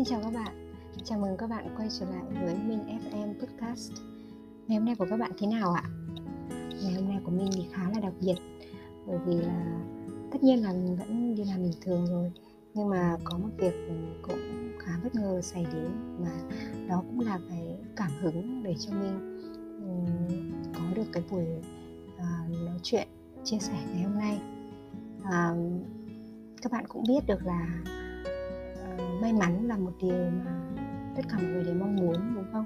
Xin chào các bạn, chào mừng các bạn quay trở lại với Minh FM Podcast. Ngày hôm nay của các bạn thế nào ạ? Ngày hôm nay của mình thì khá là đặc biệt Bởi vì là tất nhiên là mình vẫn đi làm bình thường rồi Nhưng mà có một việc cũng khá bất ngờ xảy đến Mà đó cũng là cái cảm hứng để cho mình có được cái buổi uh, nói chuyện, chia sẻ ngày hôm nay. Uh, Các bạn cũng biết được là may mắn là một điều mà tất cả mọi người đều mong muốn đúng không?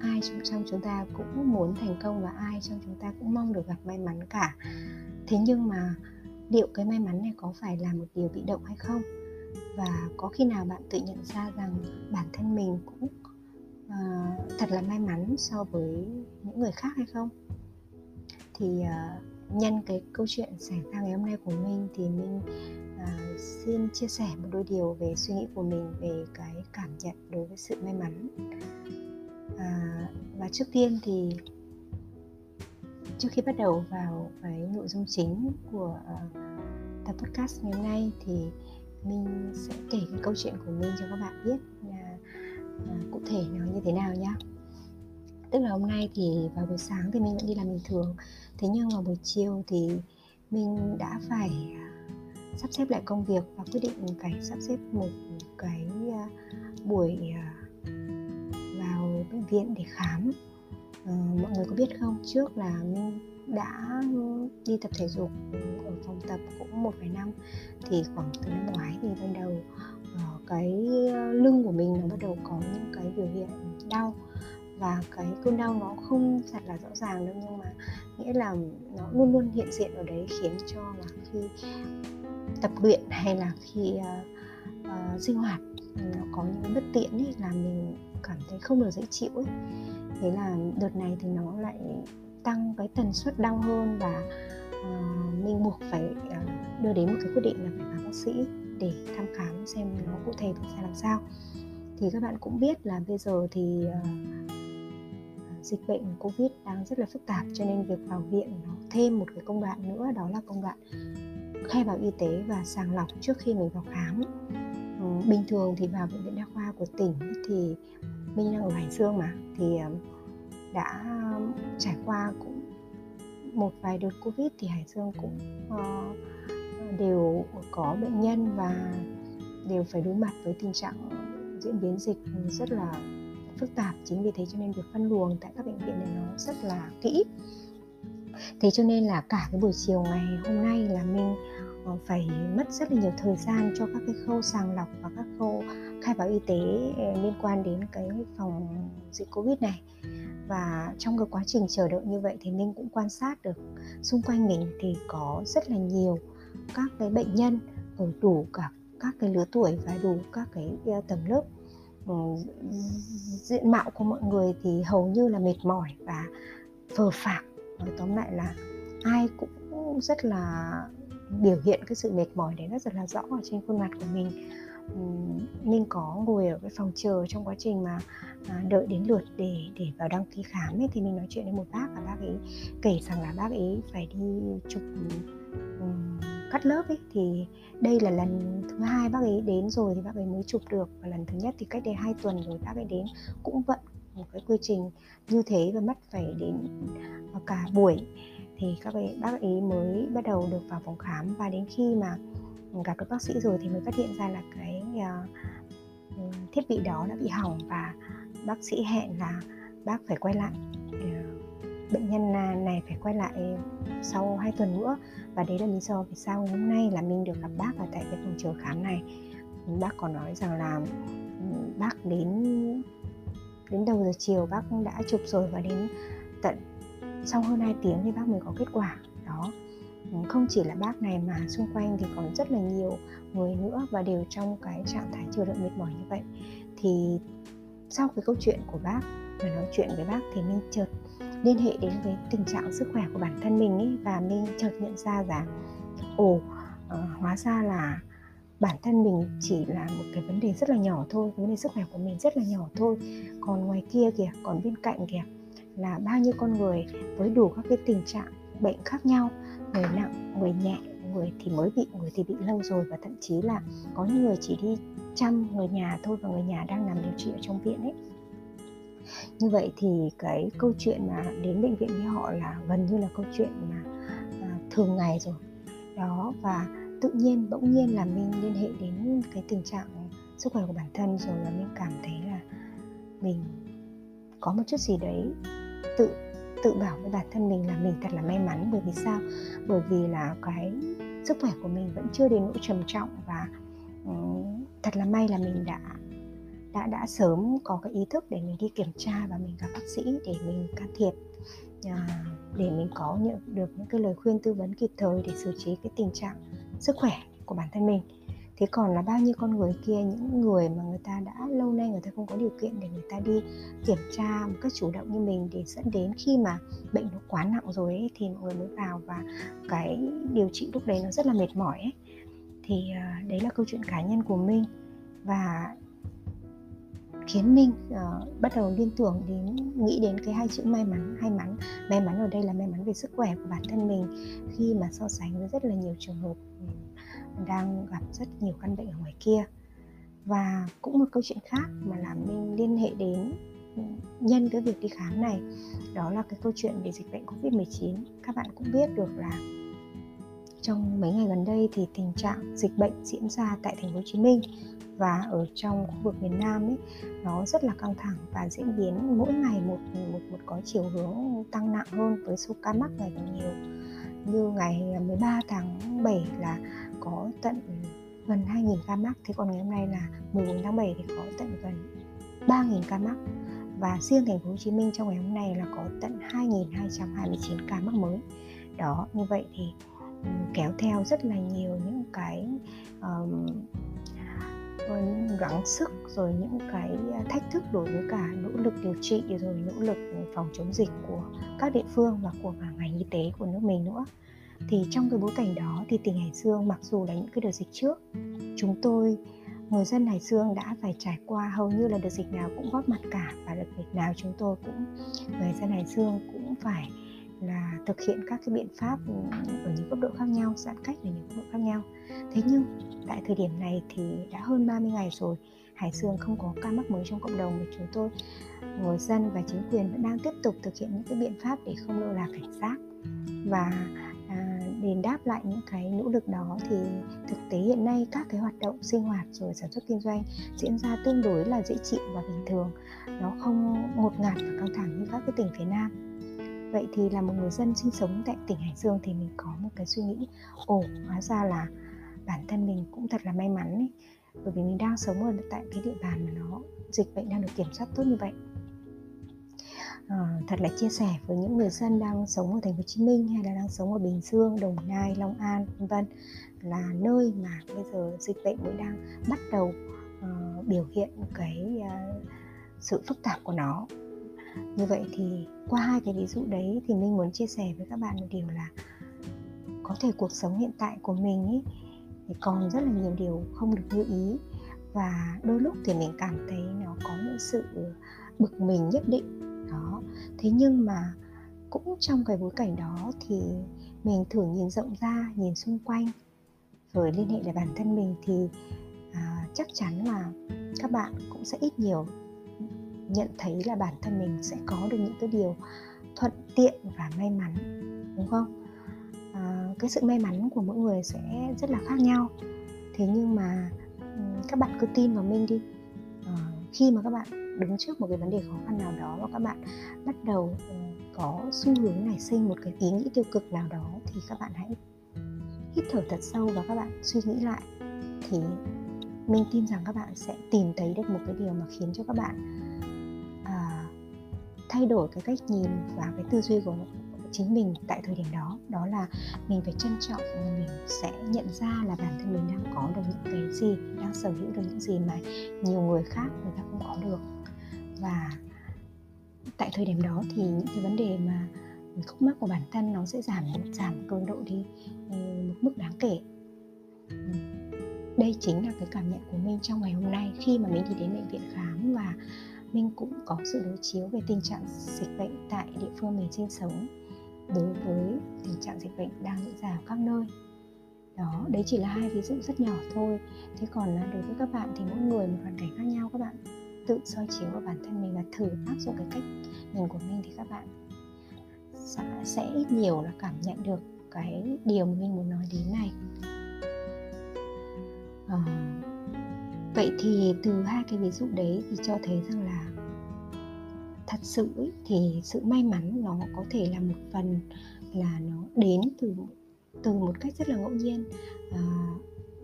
Ai trong, trong chúng ta cũng muốn thành công và ai trong chúng ta cũng mong được gặp may mắn cả. Thế nhưng mà liệu cái may mắn này có phải là một điều bị động hay không? Và có khi nào bạn tự nhận ra rằng bản thân mình cũng uh, thật là may mắn so với những người khác hay không? Thì uh, nhân cái câu chuyện xảy ra ngày hôm nay của mình thì mình à, xin chia sẻ một đôi điều về suy nghĩ của mình về cái cảm nhận đối với sự may mắn. À, và trước tiên thì trước khi bắt đầu vào cái nội dung chính của uh, tập podcast ngày hôm nay thì mình sẽ kể cái câu chuyện của mình cho các bạn biết là uh, cụ thể nó như thế nào nhá. Tức là hôm nay thì vào buổi sáng thì mình vẫn đi làm bình thường. Thế nhưng vào buổi chiều thì mình đã phải à, sắp xếp lại công việc và quyết định phải sắp xếp một cái à, buổi à, vào bệnh viện để khám. Ờ, mọi người có biết không? Trước là mình đã đi tập thể dục ở phòng tập cũng một vài năm thì khoảng từ năm ngoái thì ban đầu uh, cái lưng của mình nó bắt đầu có những cái biểu hiện đau và cái cơn đau nó không thật là rõ ràng đâu nhưng mà nghĩa là nó luôn luôn hiện diện ở đấy khiến cho là khi tập luyện hay là khi uh, uh, sinh hoạt nó có những bất tiện ấy là mình cảm thấy không được dễ chịu ấy thế là đợt này thì nó lại tăng cái tần suất đau hơn và uh, mình buộc phải uh, đưa đến một cái quyết định là phải vào bác sĩ để thăm khám xem nó cụ thể phải ra làm sao. Thì các bạn cũng biết là bây giờ thì uh, dịch bệnh covid đang rất là phức tạp cho nên việc vào viện nó thêm một cái công đoạn nữa đó là công đoạn khai báo y tế và sàng lọc trước khi mình vào khám. Ừ, bình thường thì vào bệnh viện đa khoa của tỉnh thì mình đang ở hải dương mà, thì ờ, đã trải qua cũng một vài đợt covid thì hải dương cũng ờ, đều có bệnh nhân và đều phải đối mặt với tình trạng diễn biến dịch rất là phức tạp. Chính vì thế cho nên việc phân luồng tại các bệnh viện này nó rất là kỹ thế cho nên là cả cái buổi chiều ngày hôm nay là mình ờ, phải mất rất là nhiều thời gian cho các cái khâu sàng lọc và các khâu khai báo y tế ờ, liên quan đến cái phòng dịch covid này. Và trong cái quá trình chờ đợi như vậy thì mình cũng quan sát được xung quanh mình thì có rất là nhiều các cái bệnh nhân ở đủ cả các cái lứa tuổi và đủ các cái ờ, tầng lớp. Diện mạo của mọi người thì hầu như là mệt mỏi và phờ phạc nói tóm lại là ai cũng rất là biểu hiện cái sự mệt mỏi đấy nó rất là rõ ở trên khuôn mặt của mình. Mình có ngồi ở cái phòng chờ trong quá trình mà à, đợi đến lượt để để vào đăng ký khám ấy thì mình nói chuyện với một bác và bác ấy kể rằng là bác ấy phải đi chụp um, cắt lớp ấy. Thì đây là lần thứ hai bác ấy đến rồi thì bác ấy mới chụp được. Và lần thứ nhất thì cách đây hai tuần rồi bác ấy đến cũng vẫn một cái quy trình như thế và mất phải đến ờ, cả buổi thì các bạn bác ấy mới bắt đầu được vào phòng khám. Và đến khi mà gặp được bác sĩ rồi thì mới phát hiện ra là cái uh, thiết bị đó đã bị hỏng và bác sĩ hẹn là bác phải quay lại ờ, bệnh nhân này phải quay lại sau 2 tuần nữa. Và đấy là lý do vì sao hôm nay là mình được gặp bác ở tại cái phòng chờ khám này. Bác còn nói rằng là bác đến đến đầu giờ chiều bác đã chụp rồi và đến tận sau hơn 2 tiếng thì bác mới có kết quả. Đó. Ừ, không chỉ là bác này mà xung quanh thì còn rất là nhiều người nữa và đều trong cái trạng thái chịu đựng mệt mỏi như vậy. Thì sau cái câu chuyện của bác và nói chuyện với bác thì mình chợt liên hệ đến với tình trạng sức khỏe của bản thân mình ấy và mình chợt nhận ra rằng ồ uh, hóa ra là bản thân mình chỉ là một cái vấn đề rất là nhỏ thôi vấn đề sức khỏe của mình rất là nhỏ thôi. Còn ngoài kia kìa còn bên cạnh kìa là bao nhiêu con người với đủ các cái tình trạng bệnh khác nhau người nặng người nhẹ người thì mới bị người thì bị lâu rồi. Và thậm chí là có những người chỉ đi chăm người nhà thôi và người nhà đang nằm điều trị ở trong viện ấy. Như vậy thì cái câu chuyện mà đến bệnh viện với họ là gần như là câu chuyện mà à, thường ngày rồi. Đó và tự nhiên bỗng nhiên là mình liên hệ đến cái tình trạng sức khỏe của bản thân rồi là mình cảm thấy là mình có một chút gì đấy tự tự bảo với bản thân mình là mình thật là may mắn. Bởi vì sao? Bởi vì là cái sức khỏe của mình vẫn chưa đến nỗi trầm trọng và um, thật là may là mình đã đã đã sớm có cái ý thức để mình đi kiểm tra và mình gặp bác sĩ để mình can thiệp à, để mình có nhận được những cái lời khuyên tư vấn kịp thời để xử trí cái tình trạng sức khỏe của bản thân mình. Thế còn là bao nhiêu con người kia những người mà người ta đã lâu nay người ta không có điều kiện để người ta đi kiểm tra một cách chủ động như mình để dẫn đến khi mà bệnh nó quá nặng rồi ấy, thì mọi người mới vào và cái điều trị lúc đấy nó rất là mệt mỏi ấy. Thì uh, đấy là câu chuyện cá nhân của mình. Và khiến ninh uh, bắt đầu liên tưởng đến nghĩ đến cái hai chữ may mắn hay mắn. May mắn ở đây là may mắn về sức khỏe của bản thân mình khi mà so sánh với rất là nhiều trường hợp ừ, đang gặp rất nhiều căn bệnh ở ngoài kia. Và cũng một câu chuyện khác mà làm mình liên hệ đến ừ, nhân cái việc đi khám này đó là cái câu chuyện về dịch bệnh Covid-19 các bạn cũng biết được là trong mấy ngày gần đây thì tình trạng dịch bệnh diễn ra tại thành phố Hồ Chí Minh và ở trong khu vực miền Nam ấy nó rất là căng thẳng và diễn biến mỗi ngày một một một có chiều hướng tăng nặng hơn với số ca mắc ngày càng nhiều. Như ngày 13 tháng 7 là có tận gần 2.000 ca mắc thế còn ngày hôm nay là 14 tháng 7 thì có tận gần 3.000 ca mắc. Và riêng thành phố Hồ Chí Minh trong ngày hôm nay là có tận 2.229 ca mắc mới. Đó như vậy thì ừ, kéo theo rất là nhiều những cái um, gắng sức, rồi những cái à, thách thức đối với cả nỗ lực điều trị, rồi nỗ lực phòng chống dịch của các địa phương và của cả ngành y tế của nước mình nữa. Thì trong cái bối cảnh đó thì tỉnh Hải Dương mặc dù là những cái đợt dịch trước, chúng tôi, người dân Hải Dương đã phải trải qua hầu như là đợt dịch nào cũng góp mặt cả và đợt dịch nào chúng tôi cũng, người dân Hải Dương cũng phải là thực hiện các cái biện pháp ừ, ở những cấp độ khác nhau giãn cách ở những cấp độ khác nhau. Thế nhưng tại thời điểm này thì đã hơn 30 ngày rồi Hải Dương không có ca mắc mới trong cộng đồng và chúng tôi người dân và chính quyền vẫn đang tiếp tục thực hiện những cái biện pháp để không lơ là cảnh giác. Và à, đền đáp lại những cái nỗ lực đó thì thực tế hiện nay các cái hoạt động sinh hoạt rồi sản xuất kinh doanh diễn ra tương đối là dễ chịu và bình thường. Nó không ngột ngạt và căng thẳng như các cái tỉnh phía nam vậy thì là một người dân sinh sống tại tỉnh hải dương thì mình có một cái suy nghĩ ồ hóa ra là bản thân mình cũng thật là may mắn ấy, bởi vì mình đang sống ở tại cái địa bàn mà nó dịch bệnh đang được kiểm soát tốt như vậy. À, thật là chia sẻ với những người dân đang sống ở thành phố Hồ Chí Minh hay là đang sống ở Bình Dương, Đồng Nai, Long An vân vân là nơi mà bây giờ dịch bệnh mới đang bắt đầu uh, biểu hiện cái uh, sự phức tạp của nó như vậy thì qua hai cái ví dụ đấy thì mình muốn chia sẻ với các bạn một điều là có thể cuộc sống hiện tại của mình ý, thì còn rất là nhiều điều không được như ý. Và đôi lúc thì mình cảm thấy nó có những sự bực mình nhất định. Đó. Thế nhưng mà cũng trong cái bối cảnh đó thì mình thử nhìn rộng ra nhìn xung quanh rồi liên hệ lại bản thân mình thì à, chắc chắn là các bạn cũng sẽ ít nhiều nhận thấy là bản thân mình sẽ có được những cái điều thuận tiện và may mắn đúng không? À, cái sự may mắn của mỗi người sẽ rất là khác nhau. Thế nhưng mà các bạn cứ tin vào mình đi. À, khi mà các bạn đứng trước một cái vấn đề khó khăn nào đó và các bạn bắt đầu có xu hướng nảy sinh một cái ý nghĩ tiêu cực nào đó thì các bạn hãy hít thở thật sâu và các bạn suy nghĩ lại. Thì mình tin rằng các bạn sẽ tìm thấy được một cái điều mà khiến cho các bạn thay đổi cái cách nhìn và cái tư duy của chính mình tại thời điểm đó đó là mình phải trân trọng và mình sẽ nhận ra là bản thân mình đang có được những cái gì, đang sở hữu được những gì mà nhiều người khác người ta không có được. Và tại thời điểm đó thì những cái vấn đề mà khúc mắc của bản thân nó sẽ giảm giảm cường độ đi ừ, một mức đáng kể. Ừ. Đây chính là cái cảm nhận của mình trong ngày hôm nay khi mà mình đi đến bệnh viện khám và mình cũng có sự đối chiếu về tình trạng dịch bệnh tại địa phương mình sinh sống đối với tình trạng dịch bệnh đang diễn ra ở các nơi. Đó đấy chỉ là hai ví dụ rất nhỏ thôi. Thế còn là đối với các bạn thì mỗi người một hoàn cảnh khác nhau các bạn tự soi chiếu vào bản thân mình và thử áp dụng cái cách nhìn của mình thì các bạn sẽ, sẽ ít nhiều là cảm nhận được cái điều mà mình muốn nói đến này. À, vậy thì từ hai cái ví dụ đấy thì cho thấy rằng là thật sự ấy, thì sự may mắn nó có thể là một phần là nó đến từ từ một cách rất là ngẫu nhiên à,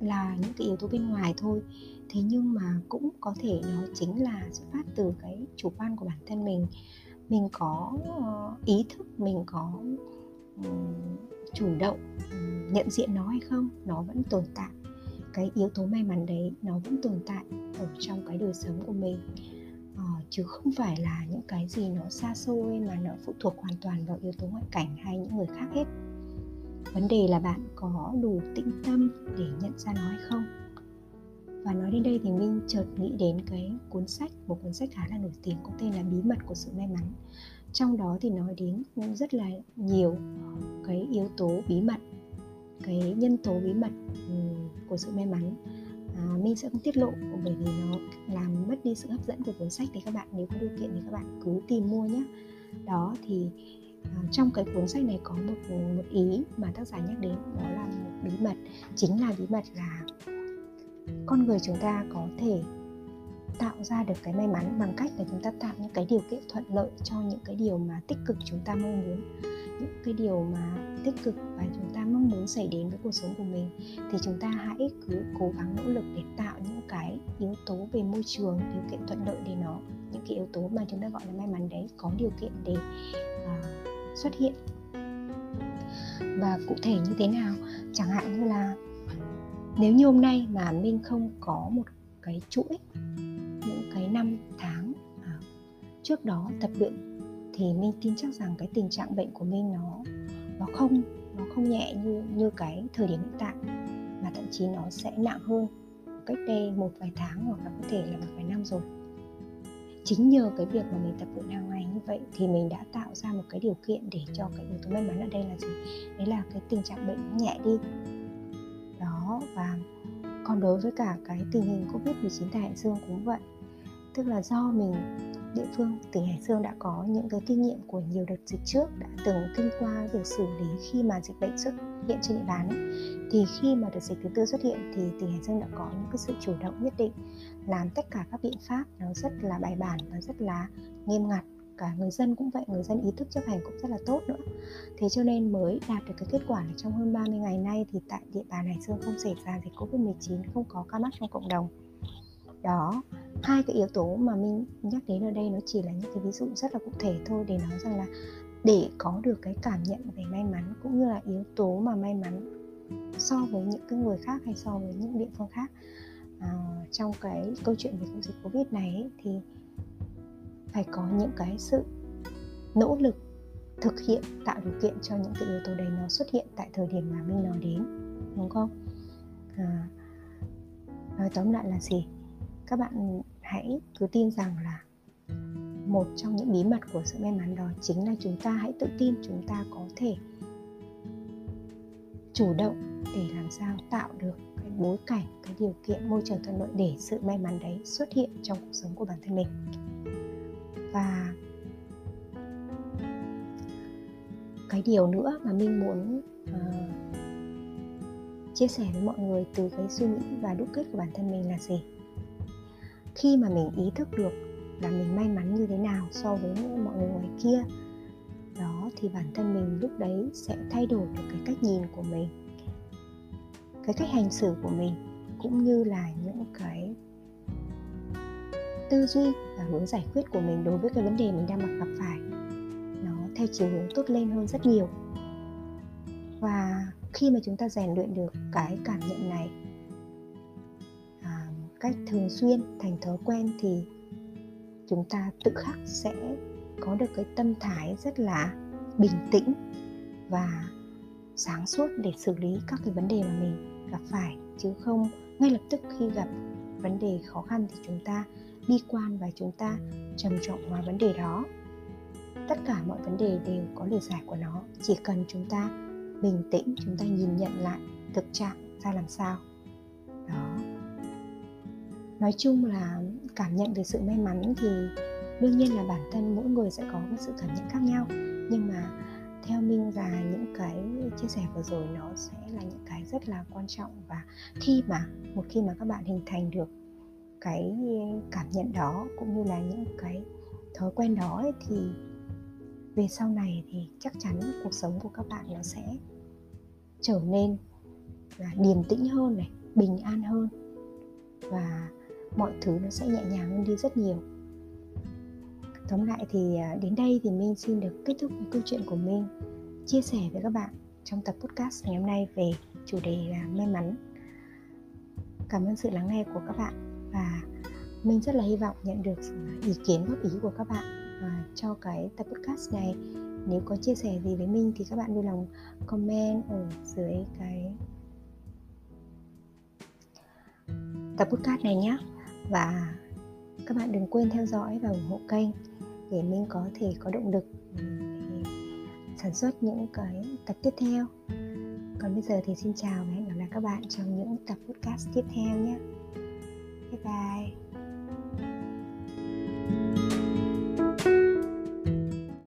là những cái yếu tố bên ngoài thôi. Thế nhưng mà cũng có thể nó chính là xuất phát từ cái chủ quan của bản thân mình. Mình có ờ, ý thức mình có chủ động nhận diện nó hay không nó vẫn tồn tại cái yếu tố may mắn đấy nó vẫn tồn tại ở trong cái đời sống của mình. À, chứ không phải là những cái gì nó xa xôi mà nó phụ thuộc hoàn toàn vào yếu tố ngoại cảnh hay những người khác hết. Vấn đề là bạn có đủ tĩnh tâm để nhận ra nó hay không? Và nói đến đây thì minh chợt nghĩ đến cái cuốn sách một cuốn sách khá là nổi tiếng có tên là bí mật của sự may mắn. Trong đó thì nói đến rất là nhiều cái yếu tố bí mật cái nhân tố bí mật của sự may mắn. À, mình sẽ không tiết lộ bởi vì nó làm mất đi sự hấp dẫn của cuốn sách thì các bạn nếu có điều kiện thì các bạn cứ tìm mua nhé. Đó thì à, trong cái cuốn sách này có một một ý mà tác giả nhắc đến đó là một bí mật chính là bí mật là con người chúng ta có thể tạo ra được cái may mắn bằng cách là chúng ta tạo những cái điều kiện thuận lợi cho những cái điều mà tích cực chúng ta mong muốn những cái điều mà tích cực và chúng ta mong muốn xảy đến với cuộc sống của mình thì chúng ta hãy cứ cố gắng nỗ lực để tạo những cái yếu tố về môi trường điều kiện thuận lợi để nó những cái yếu tố mà chúng ta gọi là may mắn đấy có điều kiện để uh, xuất hiện. Và cụ thể như thế nào? Chẳng hạn như là nếu như hôm nay mà minh không có một cái chuỗi những cái năm tháng uh, trước đó tập luyện thì minh tin chắc rằng cái tình trạng bệnh của minh nó nó không nó không nhẹ như như cái thời điểm hiện tại, mà thậm chí nó sẽ nặng hơn cách đây một vài tháng hoặc là có thể là một vài năm rồi. Chính nhờ cái việc mà mình tập luyện hàng ngày như vậy thì mình đã tạo ra một cái điều kiện để cho cái yếu tố may mắn ở đây là gì? Đấy là cái tình trạng bệnh nó nhẹ đi. Đó, và còn đối với cả cái tình hình covid 19 tại hải dương cũng vậy. Tức là do mình địa phương. Tỉnh Hải Dương đã có những cái kinh nghiệm của nhiều đợt dịch trước, đã từng kinh qua việc xử lý khi mà dịch bệnh xuất hiện trên địa bàn ấy. thì khi mà đợt dịch thứ tư xuất hiện thì tỉnh Hải Dương đã có những cái sự chủ động nhất định, làm tất cả các biện pháp nó rất là bài bản và rất là nghiêm ngặt. Cả người dân cũng vậy, người dân ý thức chấp hành cũng rất là tốt nữa. Thế cho nên mới đạt được cái kết quả là trong hơn 30 ngày nay thì tại địa bàn Hải Dương không xảy ra dịch Covid-19 không có ca mắc trong cộng đồng đó hai cái yếu tố mà mình nhắc đến ở đây nó chỉ là những cái ví dụ rất là cụ thể thôi để nói rằng là để có được cái cảm nhận về may mắn cũng như là yếu tố mà may mắn so với những cái người khác hay so với những địa phương khác. À, trong cái câu chuyện về dịch covid này ấy, thì phải có những cái sự nỗ lực thực hiện tạo điều kiện cho những cái yếu tố đấy nó xuất hiện tại thời điểm mà mình nói đến đúng không? À, nói tóm lại là gì? Các bạn hãy cứ tin rằng là một trong những bí mật của sự may mắn đó chính là chúng ta hãy tự tin chúng ta có thể chủ động để làm sao tạo được cái bối cảnh cái điều kiện môi trường thuận lợi để sự may mắn đấy xuất hiện trong cuộc sống của bản thân mình. Và cái điều nữa mà mình muốn uh, chia sẻ với mọi người từ cái suy nghĩ và đúc kết của bản thân mình là gì? Khi mà mình ý thức được là mình may mắn như thế nào so với mọi người ngoài kia, đó thì bản thân mình lúc đấy sẽ thay đổi được cái cách nhìn của mình, cái cách hành xử của mình, cũng như là những cái tư duy và hướng giải quyết của mình đối với cái vấn đề mình đang gặp phải. Nó theo chiều hướng tốt lên hơn rất nhiều. Và khi mà chúng ta rèn luyện được cái cảm nhận này cách thường xuyên thành thói quen thì chúng ta tự khắc sẽ có được cái tâm thái rất là bình tĩnh và sáng suốt để xử lý các cái vấn đề mà mình gặp phải. Chứ không, ngay lập tức khi gặp vấn đề khó khăn thì chúng ta bi quan và chúng ta trầm trọng hóa vấn đề đó. Tất cả mọi vấn đề đều có lời giải của nó. Chỉ cần chúng ta bình tĩnh, chúng ta nhìn nhận lại thực trạng ra làm sao. Đó nói chung là cảm nhận về sự may mắn thì đương nhiên là bản thân mỗi người sẽ có cái sự cảm nhận khác nhau. Nhưng mà theo minh và những cái chia sẻ vừa rồi nó sẽ là những cái rất là quan trọng. Và khi mà một khi mà các bạn hình thành được cái cảm nhận đó cũng như là những cái thói quen đó ấy, thì về sau này thì chắc chắn cuộc sống của các bạn nó sẽ trở nên là điềm tĩnh hơn này bình an hơn. Và mọi thứ nó sẽ nhẹ nhàng hơn đi rất nhiều. Tóm lại thì à, đến đây thì minh xin được kết thúc câu chuyện của mình chia sẻ với các bạn trong tập podcast ngày hôm nay về chủ đề là may mắn. Cảm ơn sự lắng nghe của các bạn và mình rất là hy vọng nhận được à, ý kiến góp ý của các bạn à, cho cái tập podcast này. Nếu có chia sẻ gì với mình thì các bạn vui lòng comment ở dưới cái tập podcast này nhé và các bạn đừng quên theo dõi và ủng hộ kênh để mình có thể có động lực sản xuất những cái tập tiếp theo. Còn bây giờ thì xin chào và hẹn gặp lại các bạn trong những tập podcast tiếp theo nhé. Bye bye.